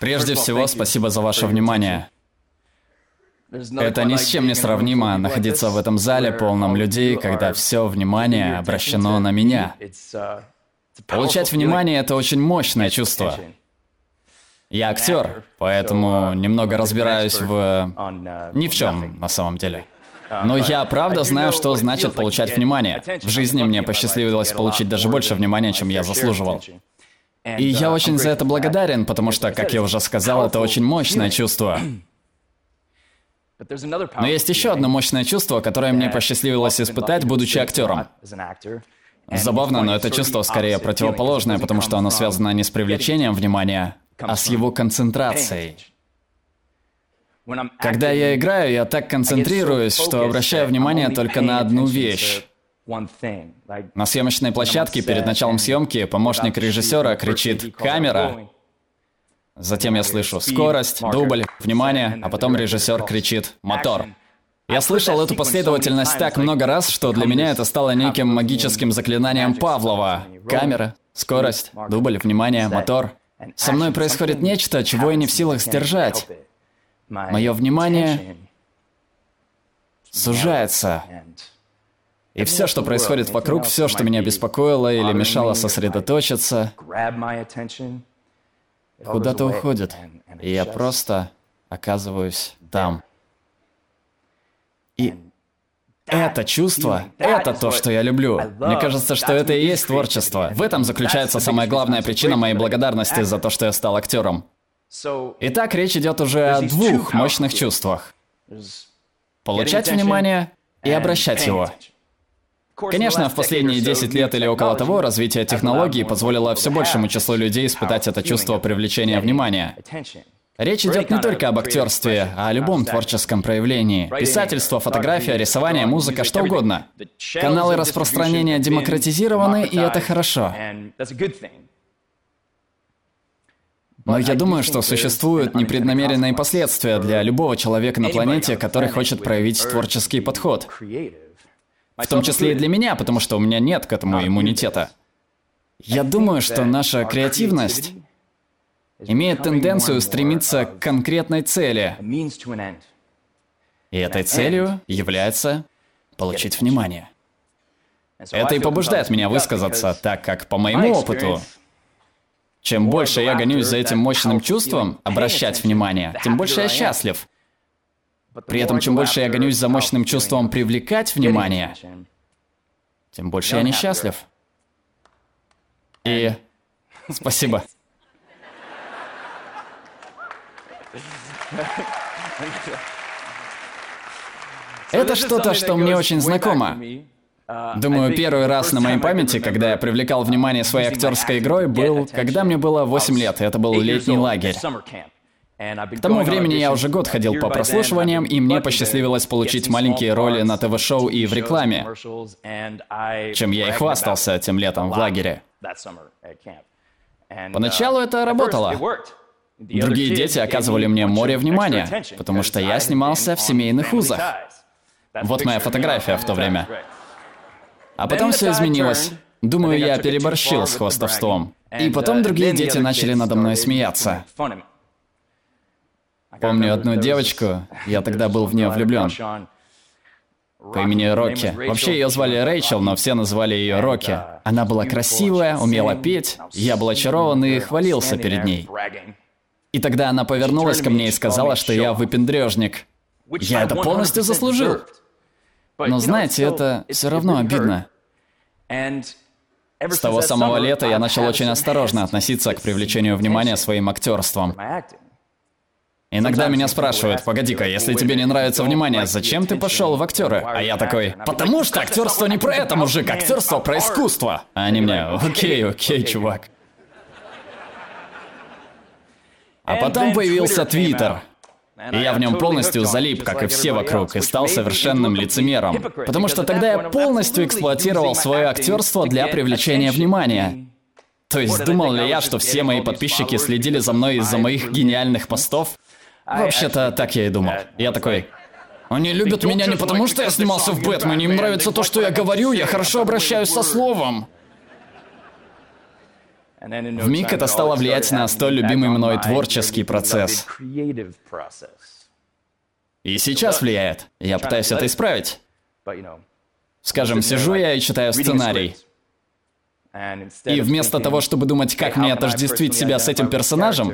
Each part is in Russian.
Прежде всего, спасибо за ваше внимание. Это ни с чем не сравнимо находиться в этом зале, полном людей, когда все внимание обращено на меня. Получать внимание – это очень мощное чувство. Я актер, поэтому немного разбираюсь в... ни в чем на самом деле. Но я правда знаю, что значит получать внимание. В жизни мне посчастливилось получить даже больше внимания, чем я заслуживал. И я очень за это благодарен, потому что, как я уже сказал, это очень мощное чувство. Но есть еще одно мощное чувство, которое мне посчастливилось испытать, будучи актером. Забавно, но это чувство скорее противоположное, потому что оно связано не с привлечением внимания, а с его концентрацией. Когда я играю, я так концентрируюсь, что обращаю внимание только на одну вещь. На съемочной площадке перед началом съемки помощник режиссера кричит «Камера!». Затем я слышу «Скорость», «Дубль», «Внимание», а потом режиссер кричит «Мотор». Я слышал эту последовательность так много раз, что для меня это стало неким магическим заклинанием Павлова. Камера, скорость, дубль, внимание, мотор. Со мной происходит нечто, чего я не в силах сдержать. Мое внимание сужается. И все, что происходит вокруг, все, что меня беспокоило или мешало сосредоточиться, куда-то уходит. И я просто оказываюсь там. И это чувство, это то, что я люблю. Мне кажется, что это и есть творчество. В этом заключается самая главная причина моей благодарности за то, что я стал актером. Итак, речь идет уже о двух мощных чувствах. Получать внимание и обращать его. Конечно, в последние 10 лет или около того развитие технологий позволило все большему числу людей испытать это чувство привлечения внимания. Речь идет не только об актерстве, а о любом творческом проявлении. Писательство, фотография, рисование, музыка, что угодно. Каналы распространения демократизированы, и это хорошо. Но я думаю, что существуют непреднамеренные последствия для любого человека на планете, который хочет проявить творческий подход. В том числе и для меня, потому что у меня нет к этому иммунитета. Я думаю, что наша креативность имеет тенденцию стремиться к конкретной цели. И этой целью является получить внимание. Это и побуждает меня высказаться, так как по моему опыту, чем больше я гонюсь за этим мощным чувством, обращать внимание, тем больше я счастлив. При этом, чем больше я гонюсь за мощным чувством привлекать внимание, тем больше я несчастлив. И... Спасибо. Это что-то, что мне очень знакомо. Думаю, первый раз на моей памяти, когда я привлекал внимание своей актерской игрой, был, когда мне было 8 лет, это был летний лагерь. К тому времени я уже год ходил по прослушиваниям, и мне посчастливилось получить маленькие роли на ТВ-шоу и в рекламе, чем я и хвастался тем летом в лагере. Поначалу это работало. Другие дети оказывали мне море внимания, потому что я снимался в семейных узах. Вот моя фотография в то время. А потом все изменилось. Думаю, я переборщил с хвастовством. И потом другие дети начали надо мной смеяться. Помню одну девочку, я тогда был в нее влюблен. По имени Рокки. Вообще ее звали Рэйчел, но все называли ее Рокки. Она была красивая, умела петь, я был очарован и хвалился перед ней. И тогда она повернулась ко мне и сказала, что я выпендрежник. Я это полностью заслужил. Но знаете, это все равно обидно. С того самого лета я начал очень осторожно относиться к привлечению внимания своим актерством. Иногда меня спрашивают, погоди-ка, если тебе не нравится внимание, зачем ты пошел в актеры? А я такой, потому что актерство не про это, мужик, актерство про искусство. А они мне, окей, окей, чувак. А потом появился Твиттер. И я в нем полностью залип, как и все вокруг, и стал совершенным лицемером. Потому что тогда я полностью эксплуатировал свое актерство для привлечения внимания. То есть думал ли я, что все мои подписчики следили за мной из-за моих гениальных постов? Вообще-то так я и думал. Я такой, они любят меня не потому, что я снимался в Бэтмене, им нравится то, что я говорю, я хорошо обращаюсь со словом. В миг это стало влиять на столь любимый мной творческий процесс. И сейчас влияет. Я пытаюсь это исправить. Скажем, сижу я и читаю сценарий. И вместо того, чтобы думать, как мне отождествить себя с этим персонажем,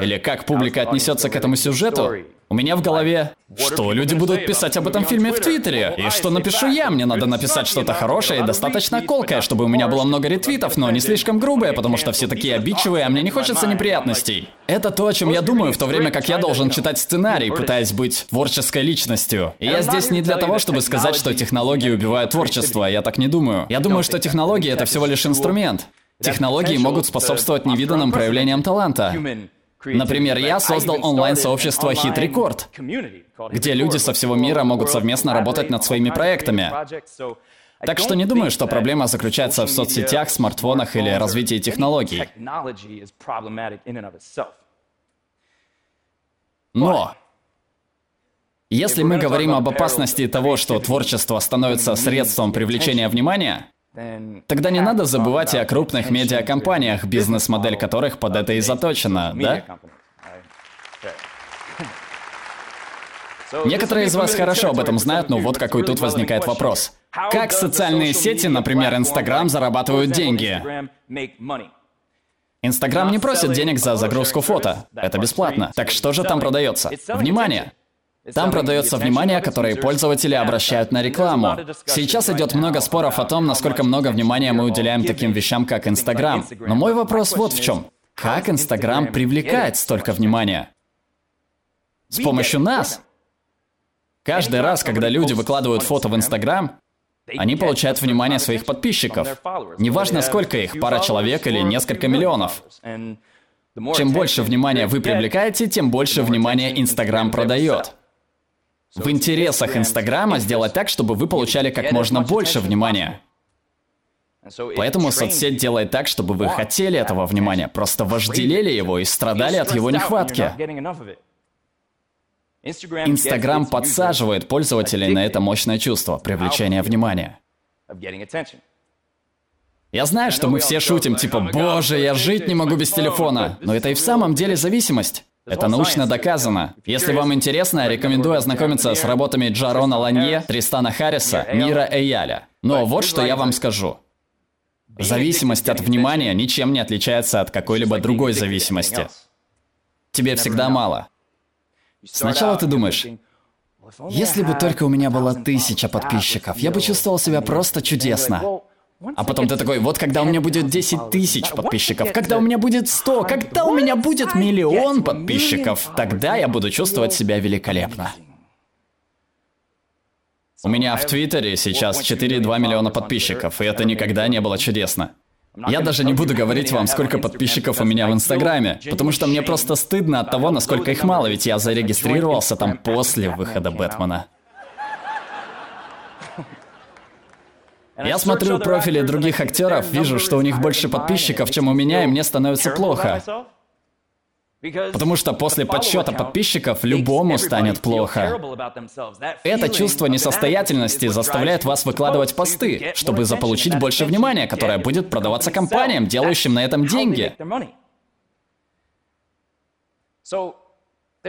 или как публика отнесется к этому сюжету, у меня в голове, что люди будут писать об этом фильме в Твиттере? И что напишу я? Мне надо написать что-то хорошее и достаточно колкое, чтобы у меня было много ретвитов, но не слишком грубое, потому что все такие обидчивые, а мне не хочется неприятностей. Это то, о чем я думаю, в то время как я должен читать сценарий, пытаясь быть творческой личностью. И я здесь не для того, чтобы сказать, что технологии убивают творчество, я так не думаю. Я думаю, что технологии — это всего лишь инструмент. Технологии могут способствовать невиданным проявлениям таланта. Например, я создал онлайн-сообщество Hit Record, где люди со всего мира могут совместно работать над своими проектами. Так что не думаю, что проблема заключается в соцсетях, смартфонах или развитии технологий. Но если мы говорим об опасности того, что творчество становится средством привлечения внимания, Тогда не надо забывать и о крупных медиакомпаниях, бизнес-модель которых под это и заточена, да? Некоторые из вас хорошо об этом знают, но вот какой тут возникает вопрос. Как социальные сети, например, Инстаграм, зарабатывают деньги? Инстаграм не просит денег за загрузку фото. Это бесплатно. Так что же там продается? Внимание! Там продается внимание, которое пользователи обращают на рекламу. Сейчас идет много споров о том, насколько много внимания мы уделяем таким вещам, как Инстаграм. Но мой вопрос вот в чем. Как Инстаграм привлекает столько внимания? С помощью нас. Каждый раз, когда люди выкладывают фото в Инстаграм, они получают внимание своих подписчиков. Неважно, сколько их, пара человек или несколько миллионов. Чем больше внимания вы привлекаете, тем больше внимания Инстаграм продает. В интересах Инстаграма сделать так, чтобы вы получали как можно больше внимания. Поэтому соцсеть делает так, чтобы вы хотели этого внимания, просто вожделели его и страдали от его нехватки. Инстаграм подсаживает пользователей на это мощное чувство привлечения внимания. Я знаю, что мы все шутим, типа, боже, я жить не могу без телефона. Но это и в самом деле зависимость. Это научно доказано. Если вам интересно, рекомендую ознакомиться с работами Джарона Ланье, Тристана Харриса, Мира Эйяля. Но вот что я вам скажу. Зависимость от внимания ничем не отличается от какой-либо другой зависимости. Тебе всегда мало. Сначала ты думаешь, если бы только у меня было тысяча подписчиков, я бы чувствовал себя просто чудесно. А потом ты такой, вот когда у меня будет 10 тысяч подписчиков, когда у меня будет 100, когда у меня будет миллион подписчиков, тогда я буду чувствовать себя великолепно. У меня в Твиттере сейчас 4,2 миллиона подписчиков, и это никогда не было чудесно. Я даже не буду говорить вам, сколько подписчиков у меня в Инстаграме, потому что мне просто стыдно от того, насколько их мало, ведь я зарегистрировался там после выхода Бэтмена. Я смотрю профили других актеров, вижу, что у них больше подписчиков, чем у меня, и мне становится плохо. Потому что после подсчета подписчиков любому станет плохо. Это чувство несостоятельности заставляет вас выкладывать посты, чтобы заполучить больше внимания, которое будет продаваться компаниям, делающим на этом деньги.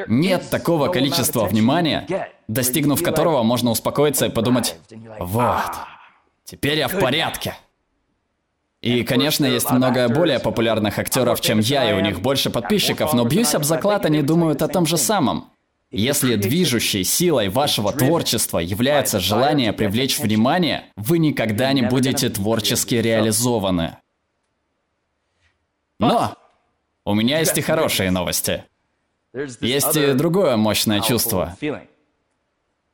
Нет такого количества внимания, достигнув которого можно успокоиться и подумать, вот, Теперь я в порядке. И, конечно, есть много более популярных актеров, чем я, и у них больше подписчиков, но бьюсь об заклад, они думают о том же самом. Если движущей силой вашего творчества является желание привлечь внимание, вы никогда не будете творчески реализованы. Но у меня есть и хорошие новости. Есть и другое мощное чувство.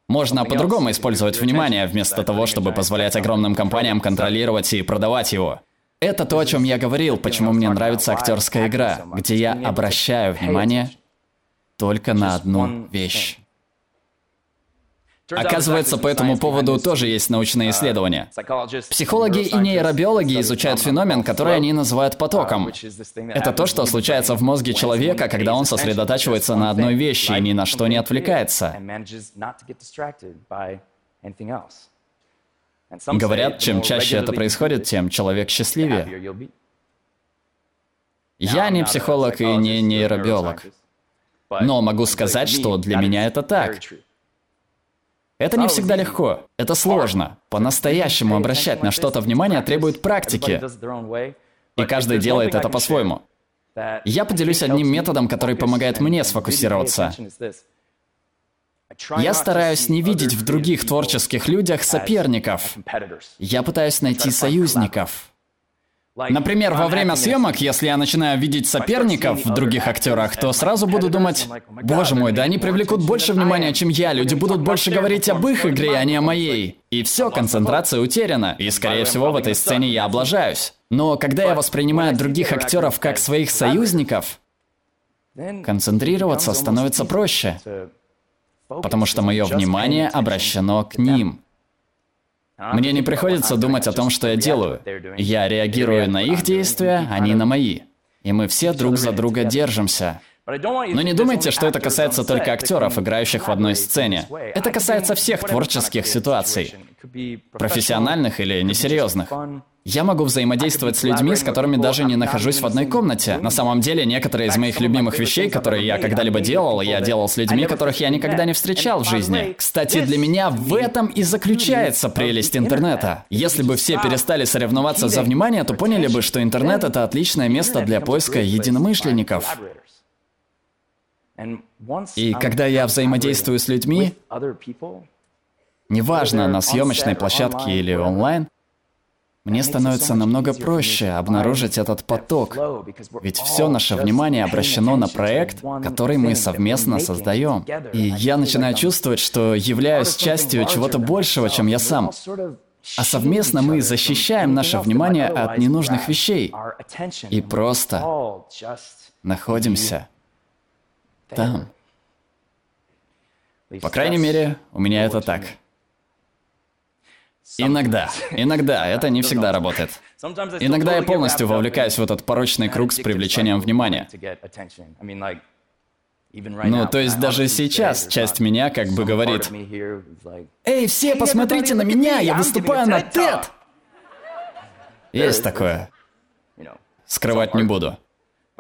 Можно по-другому использовать внимание, вместо того, чтобы позволять огромным компаниям контролировать и продавать его. Это то, о чем я говорил, почему мне нравится актерская игра, где я обращаю внимание только на одну вещь. Оказывается, по этому поводу тоже есть научные исследования. Психологи и нейробиологи изучают феномен, который они называют потоком. Это то, что случается в мозге человека, когда он сосредотачивается на одной вещи и ни на что не отвлекается. Говорят, чем чаще это происходит, тем человек счастливее. Я не психолог и не нейробиолог. Но могу сказать, что для меня это так. Это не всегда легко, это сложно. По-настоящему обращать на что-то внимание требует практики. И каждый делает это по-своему. Я поделюсь одним методом, который помогает мне сфокусироваться. Я стараюсь не видеть в других творческих людях соперников. Я пытаюсь найти союзников. Например, во время съемок, если я начинаю видеть соперников в других актерах, то сразу буду думать, боже мой, да они привлекут больше внимания, чем я, люди будут больше говорить об их игре, а не о моей. И все, концентрация утеряна, и скорее всего в этой сцене я облажаюсь. Но когда я воспринимаю других актеров как своих союзников, концентрироваться становится проще, потому что мое внимание обращено к ним. Мне не приходится думать о том, что я делаю. Я реагирую на их действия, они на мои. И мы все друг за друга держимся. Но не думайте, что это касается только актеров, играющих в одной сцене. Это касается всех творческих ситуаций, профессиональных или несерьезных. Я могу взаимодействовать с людьми, с которыми даже не нахожусь в одной комнате. На самом деле, некоторые из моих любимых вещей, которые я когда-либо делал, я делал с людьми, которых я никогда не встречал в жизни. Кстати, для меня в этом и заключается прелесть интернета. Если бы все перестали соревноваться за внимание, то поняли бы, что интернет — это отличное место для поиска единомышленников. И когда я взаимодействую с людьми, неважно, на съемочной площадке или онлайн, мне становится намного проще обнаружить этот поток, ведь все наше внимание обращено на проект, который мы совместно создаем. И я начинаю чувствовать, что являюсь частью чего-то большего, чем я сам. А совместно мы защищаем наше внимание от ненужных вещей и просто находимся там. По крайней мере, у меня это так. Иногда. Иногда. Это не всегда работает. Иногда я полностью вовлекаюсь в этот порочный круг с привлечением внимания. Ну, то есть даже сейчас часть меня как бы говорит, «Эй, все, посмотрите на меня, я выступаю на TED!» Есть такое. Скрывать не буду.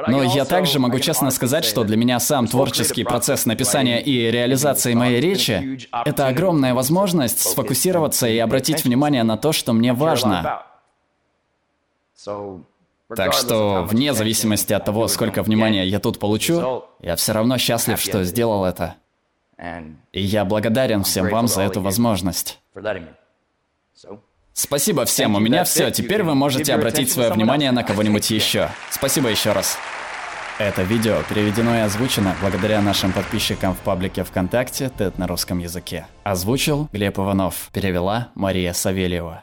Но я также могу честно сказать, что для меня сам творческий процесс написания и реализации моей речи — это огромная возможность сфокусироваться и обратить внимание на то, что мне важно. Так что, вне зависимости от того, сколько внимания я тут получу, я все равно счастлив, что сделал это. И я благодарен всем вам за эту возможность. Спасибо всем, у меня все. Теперь вы можете обратить свое внимание на кого-нибудь еще. Спасибо еще раз. Это видео переведено и озвучено благодаря нашим подписчикам в паблике ВКонтакте «Тед на русском языке». Озвучил Глеб Иванов. Перевела Мария Савельева.